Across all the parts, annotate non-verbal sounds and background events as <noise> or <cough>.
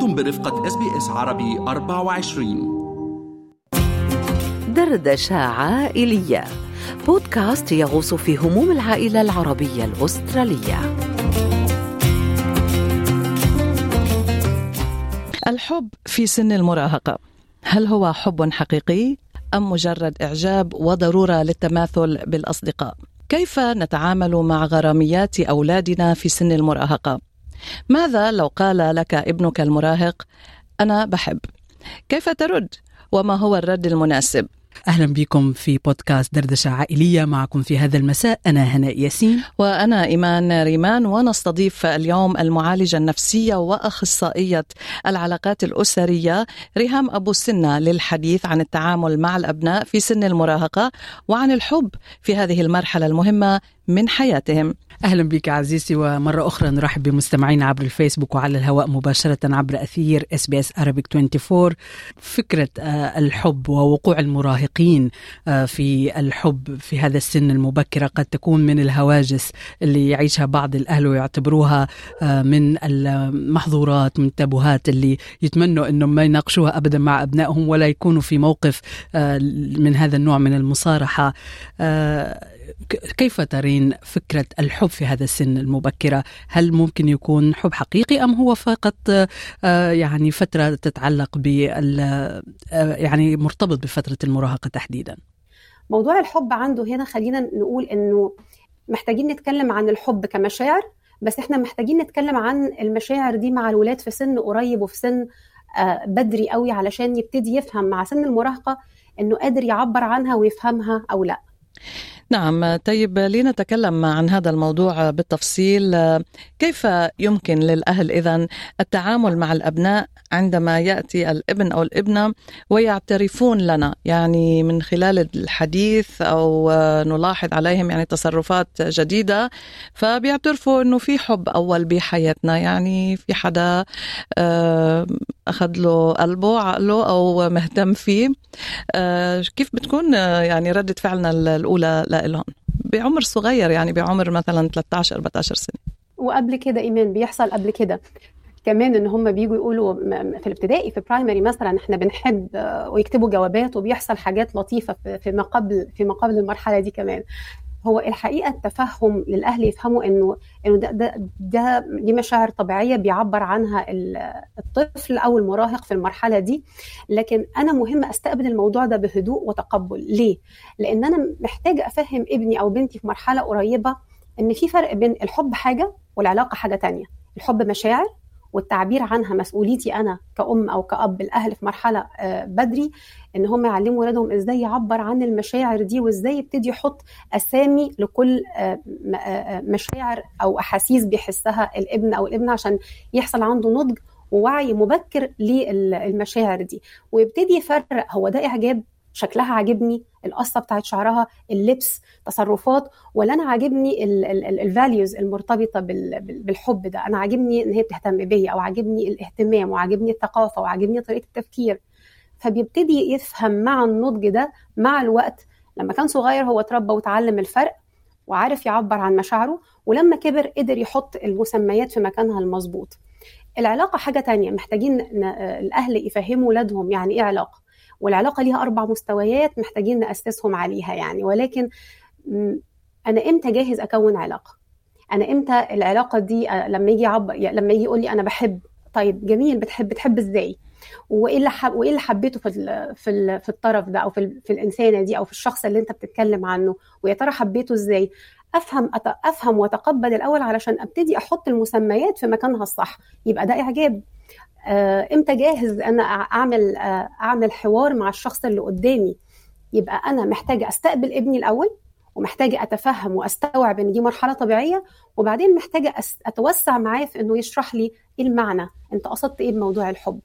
أنتم برفقة SBS عربي 24 دردشة عائلية بودكاست يغوص في هموم العائلة العربية الأسترالية الحب في سن المراهقة هل هو حب حقيقي أم مجرد إعجاب وضرورة للتماثل بالأصدقاء؟ كيف نتعامل مع غراميات أولادنا في سن المراهقة؟ ماذا لو قال لك ابنك المراهق أنا بحب؟ كيف ترد؟ وما هو الرد المناسب؟ أهلا بكم في بودكاست دردشة عائلية معكم في هذا المساء أنا هناء ياسين وأنا إيمان ريمان ونستضيف اليوم المعالجة النفسية وأخصائية العلاقات الأسرية ريهام أبو سنة للحديث عن التعامل مع الأبناء في سن المراهقة وعن الحب في هذه المرحلة المهمة من حياتهم. أهلا بك عزيزي ومرة أخرى نرحب بمستمعينا عبر الفيسبوك وعلى الهواء مباشرة عبر أثير SBS Arabic 24 فكرة آه، الحب ووقوع المراهقين آه، في الحب في هذا السن المبكرة قد تكون من الهواجس اللي يعيشها بعض الأهل ويعتبروها آه، من المحظورات من التابوهات اللي يتمنوا أنهم ما يناقشوها أبدا مع أبنائهم ولا يكونوا في موقف من هذا النوع من المصارحة. كيف ترين فكرة الحب في هذا السن المبكرة؟ هل ممكن يكون حب حقيقي أم هو فقط آه، يعني فترة تتعلق بال آه، يعني مرتبط بفترة المراهقة تحديدا؟ موضوع الحب عنده هنا خلينا نقول إنه محتاجين نتكلم عن الحب كمشاعر بس إحنا محتاجين نتكلم عن المشاعر دي مع الولاد في سن قريب وفي سن آه، بدري قوي علشان يبتدي يفهم مع سن المراهقة إنه قادر يعبر عنها ويفهمها أو لأ. نعم طيب لنتكلم عن هذا الموضوع بالتفصيل. كيف يمكن للأهل إذا التعامل مع الأبناء عندما يأتي الابن أو الابنة ويعترفون لنا؟ يعني من خلال الحديث أو نلاحظ عليهم يعني تصرفات جديدة فبيعترفوا أنه في حب أول بحياتنا. يعني في حدا آه، أخذ له قلبه عقله أو مهتم فيه. آه، كيف بتكون يعني ردة فعلنا الأولى لهم. بعمر صغير يعني بعمر مثلا 13 14 سنة. وقبل كده إيمان بيحصل قبل كده. كمان إن هم بيجوا يقولوا في الابتدائي في برايمري مثلا إحنا بنحب ويكتبوا جوابات وبيحصل حاجات لطيفة في ما قبل في ما قبل المرحلة دي كمان. هو الحقيقة التفهم للأهل يفهموا إنه إنه ده ده, ده دي مشاعر طبيعية بيعبر عنها الطفل أو المراهق في المرحلة دي. لكن أنا مهم أستقبل الموضوع ده بهدوء وتقبل. ليه؟ لأن أنا محتاجه أفهم ابني أو بنتي في مرحلة قريبة إن في فرق بين الحب حاجة والعلاقة حاجة تانية. الحب مشاعر والتعبير عنها مسؤوليتي أنا كأم أو كأب الأهل في مرحلة آه، بدري إن هم يعلموا ولادهم إزاي يعبر عن المشاعر دي وإزاي يبتدي يحط أسامي لكل آه، آه، مشاعر أو أحاسيس بيحسها الابن أو الابنة عشان يحصل عنده نضج ووعي مبكر للمشاعر دي. ويبتدي يفرق هو ده إعجاب شكلها عاجبني القصة بتاعت شعرها اللبس تصرفات ولا أنا عاجبني الفاليوز المرتبطة بالحب ده. أنا عاجبني إن هي بتهتم بيا أو عاجبني الاهتمام وعاجبني الثقافة وعاجبني طريقة التفكير. فبيبتدي يفهم مع النضج ده مع الوقت لما كان صغير هو اتربى وتعلم الفرق وعارف يعبر عن مشاعره ولما كبر قدر يحط المسميات في مكانها المظبوط. العلاقة حاجة تانية محتاجين الأهل يفهموا ولادهم يعني إيه علاقة. والعلاقة ليها أربع مستويات محتاجين نأسسهم عليها يعني. ولكن أنا إمتى جاهز أكون علاقة؟ أنا إمتى العلاقة دي لما يجي يعبر لما يجي يقول لي أنا بحب طيب جميل بتحب بتحب إزاي؟ وإيه اللي حب وإيه اللي حبيته في ال في ال في الطرف ده أو في, في الإنسانة دي أو في الشخص اللي أنت بتتكلم عنه ويا ترى حبيته إزاي؟ أفهم أفهم وأتقبل الأول علشان أبتدي أحط المسميات في مكانها الصح يبقى ده إعجاب. إمتى جاهز أنا أعمل آه، أعمل حوار مع الشخص اللي قدامي؟ يبقى أنا محتاجة أستقبل ابني الأول ومحتاجة أتفهم وأستوعب إن دي مرحلة طبيعية وبعدين محتاجة أتوسع معاه في إنه يشرح لي إيه المعنى. أنت قصدت إيه بموضوع الحب؟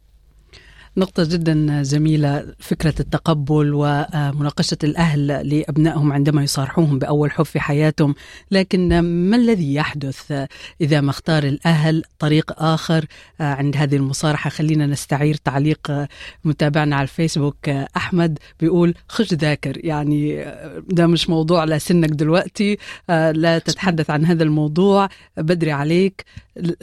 نقطة جدا جميلة فكرة التقبل ومناقشة الأهل لأبنائهم عندما يصارحوهم بأول حب في حياتهم. لكن ما الذي يحدث إذا ما اختار الأهل طريق آخر عند هذه المصارحة؟ خلينا نستعير تعليق متابعنا على الفيسبوك. أحمد بيقول خش ذاكر. يعني ده مش موضوع لا سنك دلوقتي. لا تتحدث عن هذا الموضوع. بدري عليك.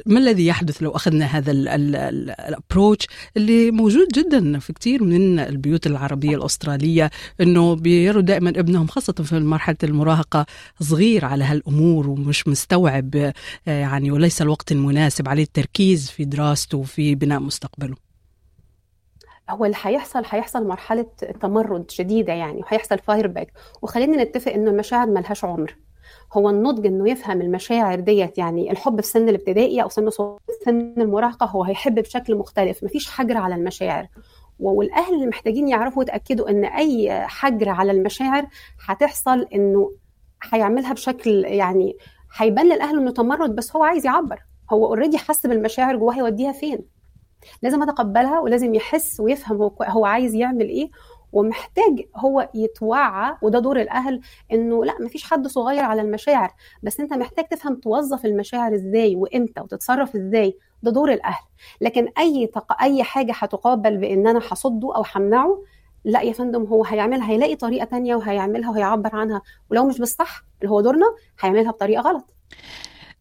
ما الذي يحدث لو أخذنا هذا الابروتش اللي موجود جدا في كثير من البيوت العربية الأسترالية أنه بيروا دائما ابنهم خاصة في مرحلة المراهقة صغير على هالأمور ومش مستوعب يعني وليس الوقت المناسب عليه التركيز في دراسته وفي بناء مستقبله. هو اللي هيحصل هيحصل مرحلة تمرد شديدة يعني وهيحصل fire back وخلينا نتفق ان المشاعر ملهاش عمر. هو النضج إنه يفهم المشاعر ديت يعني الحب في سن الابتدائي أو سن سن المراهقة هو هيحب بشكل مختلف مفيش حجر على المشاعر. والأهل محتاجين يعرفوا يتأكدوا إن أي حجر على المشاعر هتحصل إنه هيعملها بشكل يعني هيبان للاهل إنه تمرد بس هو عايز يعبر. هو اوريدي حس بالمشاعر جواه هيوديها فين؟ لازم أتقبلها ولازم يحس ويفهم هو عايز يعمل إيه ومحتاج هو يتوعى وده دور الأهل إنه لأ مفيش حد صغير على المشاعر. بس أنت محتاج تفهم توظف المشاعر إزاي وإمتى وتتصرف إزاي. ده دور الأهل. لكن أي تق... أي حاجة هتقابل بإن أنا هصده أو همنعه لأ يا فندم هو هيعملها هيلاقي طريقة تانية وهيعملها وهيعبر عنها. ولو مش بالصح اللي هو دورنا هيعملها بطريقة غلط.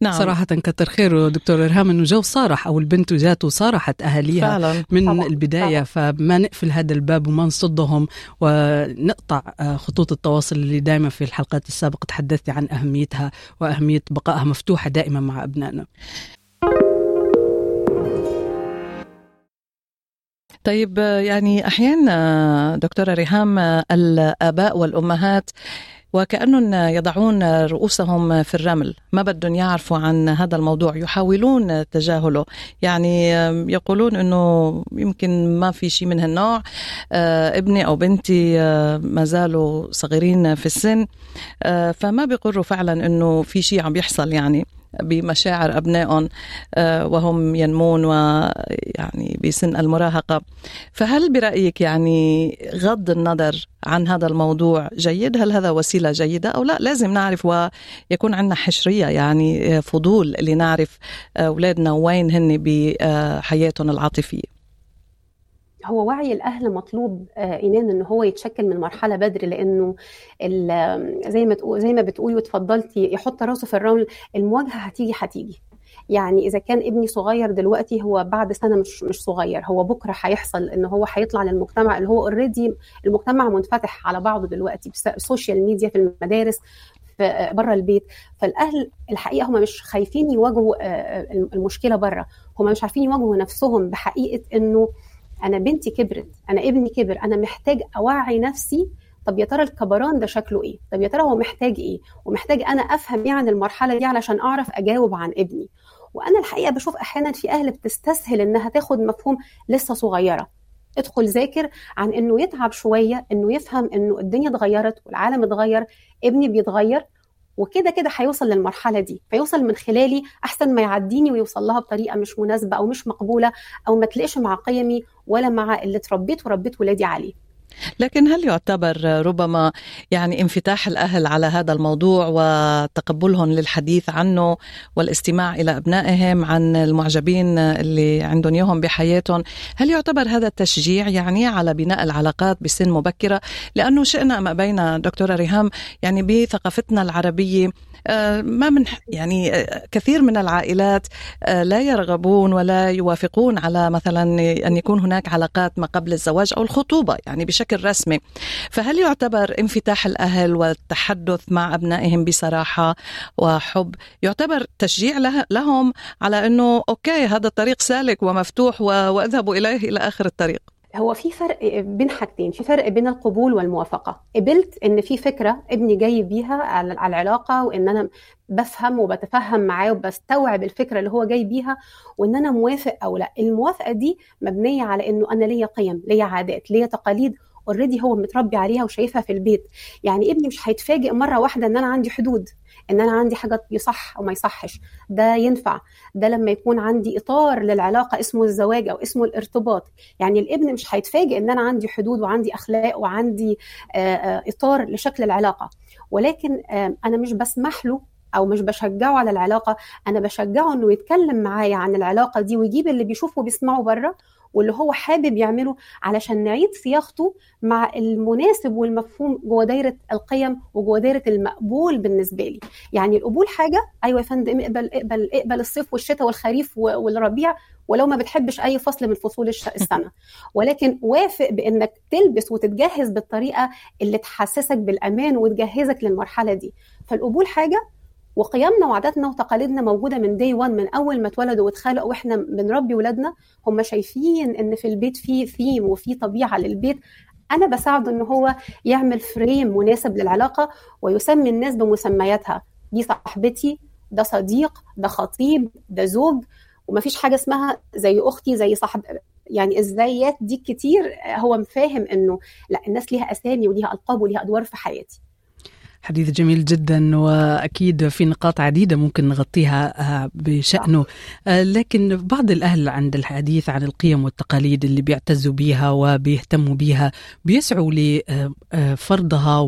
نعم. صراحة كتر خير دكتور إرهام أنه جو صارح أو البنت جات وصارحت أهاليها فعلا. من طبعا. البداية طبعا. فما نقفل هذا الباب وما نصدهم ونقطع خطوط التواصل اللي دائما في الحلقات السابقة تحدثت عن أهميتها وأهمية بقائها مفتوحة دائما مع أبنائنا طيب يعني أحيانا دكتورة ريهام الآباء والأمهات وكأنهم يضعون رؤوسهم في الرمل. ما بدهم يعرفوا عن هذا الموضوع يحاولون تجاهله. يعني يقولون أنه يمكن ما في شيء من هالنوع. ابني أو بنتي ما زالوا صغيرين في السن. فما بيقروا فعلا أنه في شيء عم يحصل يعني. بمشاعر أبنائهم وهم ينمون ويعني بسن المراهقة. فهل برأيك يعني غض النظر عن هذا الموضوع جيد؟ هل هذا وسيلة جيدة أو لا؟ لازم نعرف ويكون عندنا حشرية يعني فضول اللي نعرف أولادنا وين هن بحياتهم العاطفية. هو وعي الأهل مطلوب إيمان إن هو يتشكل من مرحلة بدري لأنه زي ما تقول زي ما بتقولي وتفضلتي يحط راسه في الرمل المواجهة هتيجي هتيجي. يعني إذا كان ابني صغير دلوقتي هو بعد سنة مش مش صغير هو بكرة هيحصل إن هو هيطلع للمجتمع اللي هو already المجتمع منفتح على بعضه دلوقتي السوشيال ميديا في المدارس في بره البيت. فالأهل الحقيقة هم مش خايفين يواجهوا المشكلة بره هم مش عارفين يواجهوا نفسهم بحقيقة إنه أنا بنتي كبرت أنا ابني كبر أنا محتاج أوعي نفسي طب يا ترى الكبران ده شكله إيه؟ طب يا ترى هو محتاج إيه؟ ومحتاج أنا أفهم إيه عن المرحلة دي علشان أعرف أجاوب عن ابني. وأنا الحقيقة بشوف أحيانا في أهل بتستسهل إنها تاخد مفهوم لسه صغيرة. ادخل ذاكر عن إنه يتعب شوية إنه يفهم إنه الدنيا اتغيرت والعالم اتغير ابني بيتغير وكده كده هيوصل للمرحلة دي فيوصل من خلالي أحسن ما يعديني ويوصل لها بطريقة مش مناسبة أو مش مقبولة أو ما تلاقيش مع قيمي ولا مع اللي اتربيت وربيت ولادي عليه. لكن هل يعتبر ربما يعني انفتاح الأهل على هذا الموضوع وتقبلهم للحديث عنه والاستماع إلى أبنائهم عن المعجبين اللي عندهم إياهم بحياتهم، هل يعتبر هذا تشجيع يعني على بناء العلاقات بسن مبكرة؟ لأنه شئنا ما بين دكتورة ريهام يعني بثقافتنا العربية ما من يعني كثير من العائلات لا يرغبون ولا يوافقون على مثلا أن يكون هناك علاقات ما قبل الزواج أو الخطوبة يعني بشكل رسمي. فهل يعتبر انفتاح الأهل والتحدث مع أبنائهم بصراحة وحب يعتبر تشجيع لهم على أنه أوكي هذا الطريق سالك ومفتوح واذهبوا إليه إلى آخر الطريق؟ هو في فرق بين حاجتين في فرق بين القبول والموافقة. قبلت إن في فكرة ابني جاي بيها على العلاقة وإن أنا بفهم وبتفهم معاه وبستوعب الفكرة اللي هو جاي بيها وإن أنا موافق أو لأ. الموافقة دي مبنية على إنه أنا ليا قيم ليا عادات ليا تقاليد اوريدي هو متربي عليها وشايفها في البيت. يعني ابني مش هيتفاجئ مرة واحدة إن أنا عندي حدود إن أنا عندي حاجة يصح أو ما يصحش. ده ينفع. ده لما يكون عندي إطار للعلاقة اسمه الزواج أو اسمه الارتباط. يعني الابن مش هيتفاجئ إن أنا عندي حدود وعندي أخلاق وعندي إطار لشكل العلاقة. ولكن أنا مش بسمح له أو مش بشجعه على العلاقة. أنا بشجعه إنه يتكلم معايا عن العلاقة دي ويجيب اللي بيشوفه وبيسمعه بره واللي هو حابب يعمله علشان نعيد صياغته مع المناسب والمفهوم جوه دايرة القيم وجوه دايرة المقبول بالنسبة لي. يعني القبول حاجة أيوه يا فندم اقبل اقبل اقبل الصيف والشتاء والخريف والربيع ولو ما بتحبش أي فصل من فصول السنة <laughs> ولكن وافق بإنك تلبس وتتجهز بالطريقة اللي تحسسك بالأمان وتجهزك للمرحلة دي. فالقبول حاجة وقيمنا وعاداتنا وتقاليدنا موجودة من دي 1 من أول ما اتولدوا واتخلقوا وإحنا بنربي ولادنا هم شايفين إن في البيت في ثيم وفي طبيعة للبيت. أنا بساعده إن هو يعمل فريم مناسب للعلاقة ويسمي الناس بمسمياتها. دي صاحبتي ده صديق ده خطيب ده زوج. ومفيش حاجة اسمها زي أختي زي صاحب يعني الزيات دي كتير هو فاهم إنه لا الناس ليها أسامي وليها ألقاب وليها أدوار في حياتي. حديث جميل جدا وأكيد في نقاط عديدة ممكن نغطيها بشأنه. لكن بعض الأهل عند الحديث عن القيم والتقاليد اللي بيعتزوا بها وبيهتموا بها بيسعوا لفرضها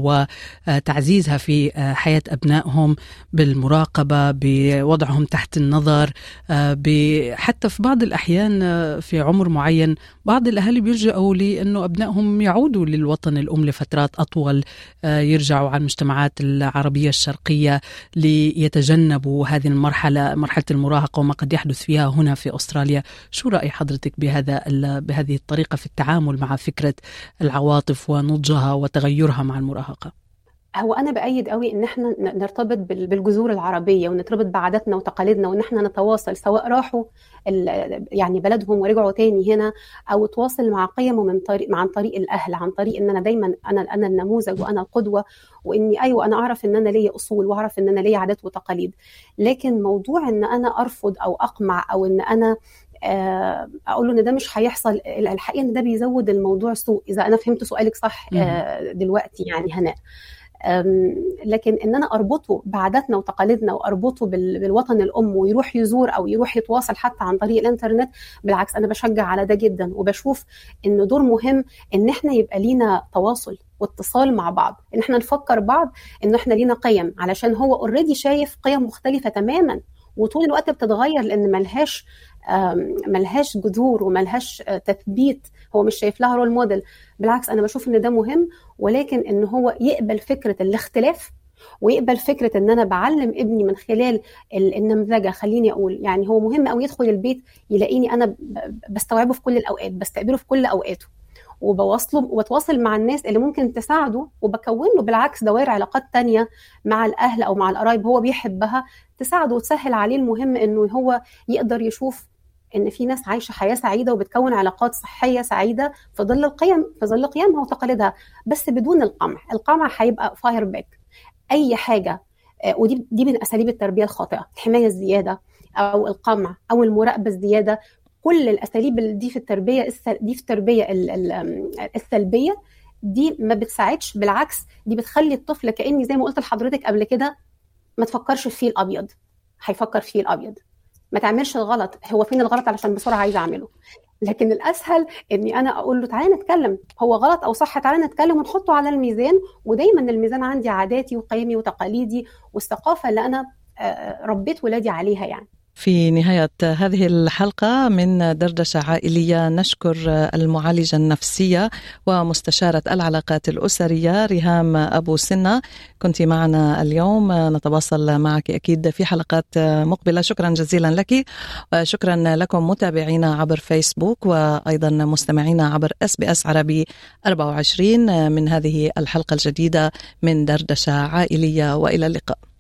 وتعزيزها في حياة أبنائهم بالمراقبة بوضعهم تحت النظر حتى في بعض الأحيان في عمر معين بعض الاهالي بيلجأوا لأنه أبنائهم يعودوا للوطن الأم لفترات أطول يرجعوا على المجتمعات العربية الشرقية ليتجنبوا هذه المرحلة مرحلة المراهقة وما قد يحدث فيها هنا في أستراليا، شو رأي حضرتك بهذا بهذه الطريقة في التعامل مع فكرة العواطف ونضجها وتغيرها مع المراهقة؟ هو أنا بأيد قوي إن إحنا نرتبط بالجذور العربية ونرتبط بعاداتنا وتقاليدنا وإن إحنا نتواصل سواء راحوا يعني بلدهم ورجعوا تاني هنا أو تواصل مع قيمه من طريق عن طريق الأهل عن طريق إن أنا دايما أنا أنا النموذج وأنا القدوة وإني أيوه أنا أعرف إن أنا ليا أصول وأعرف إن أنا ليا عادات وتقاليد. لكن موضوع إن أنا أرفض أو أقمع أو إن أنا أقول له إن ده مش هيحصل الحقيقة إن ده بيزود الموضوع سوء إذا أنا فهمت سؤالك صح دلوقتي يعني هناء. لكن إن أنا أربطه بعاداتنا وتقاليدنا وأربطه بالوطن الأم ويروح يزور أو يروح يتواصل حتى عن طريق الإنترنت بالعكس أنا بشجع على ده جدا وبشوف إن دور مهم إن إحنا يبقى لينا تواصل واتصال مع بعض إن إحنا نفكر بعض ان إحنا لينا قيم علشان هو already شايف قيم مختلفة تماما. وطول الوقت بتتغير لأن ملهاش ملهاش جذور وملهاش تثبيت. هو مش شايف لها role model بالعكس أنا بشوف إن ده مهم ولكن إن هو يقبل فكرة الاختلاف ويقبل فكرة إن أنا بعلم ابني من خلال النمذجة. خليني أقول يعني هو مهم قوي يدخل البيت يلاقيني أنا بستوعبه في كل الأوقات بستقبله في كل أوقاته. وبواصله وبتواصل مع الناس اللي ممكن تساعده وبكون له بالعكس دوائر علاقات تانية مع الأهل أو مع القرايب هو بيحبها تساعده وتسهل عليه المهم إنه هو يقدر يشوف إن في ناس عايشة حياة سعيدة وبتكون علاقات صحية سعيدة في ظل القيم في ظل قيمها وتقاليدها. بس بدون القمع القمع هيبقى fire back أي حاجة ودي دي من أساليب التربية الخاطئة الحماية الزيادة أو القمع أو المراقبة الزيادة. كل الأساليب دي في التربية دي في التربية السلبية دي ما بتساعدش بالعكس دي بتخلي الطفل كأني زي ما قلت لحضرتك قبل كده ما تفكرش فيه الأبيض هيفكر فيه الأبيض. ما تعملش الغلط هو فين الغلط علشان بسرعة عايزة أعمله. لكن الأسهل إني أنا أقول له تعالى نتكلم هو غلط أو صح تعالى نتكلم ونحطه على الميزان. ودايما الميزان عندي عاداتي وقيمي وتقاليدي والثقافة اللي أنا ربيت ولادي عليها يعني. في نهاية هذه الحلقة من دردشة عائلية نشكر المعالجة النفسية ومستشارة العلاقات الأسرية ريهام أبو سنة. كنت معنا اليوم نتواصل معك أكيد في حلقات مقبلة. شكرا جزيلا لك. وشكرا لكم متابعينا عبر فيسبوك وأيضا مستمعينا عبر إس بي إس عربي 24 من هذه الحلقة الجديدة من دردشة عائلية. وإلى اللقاء.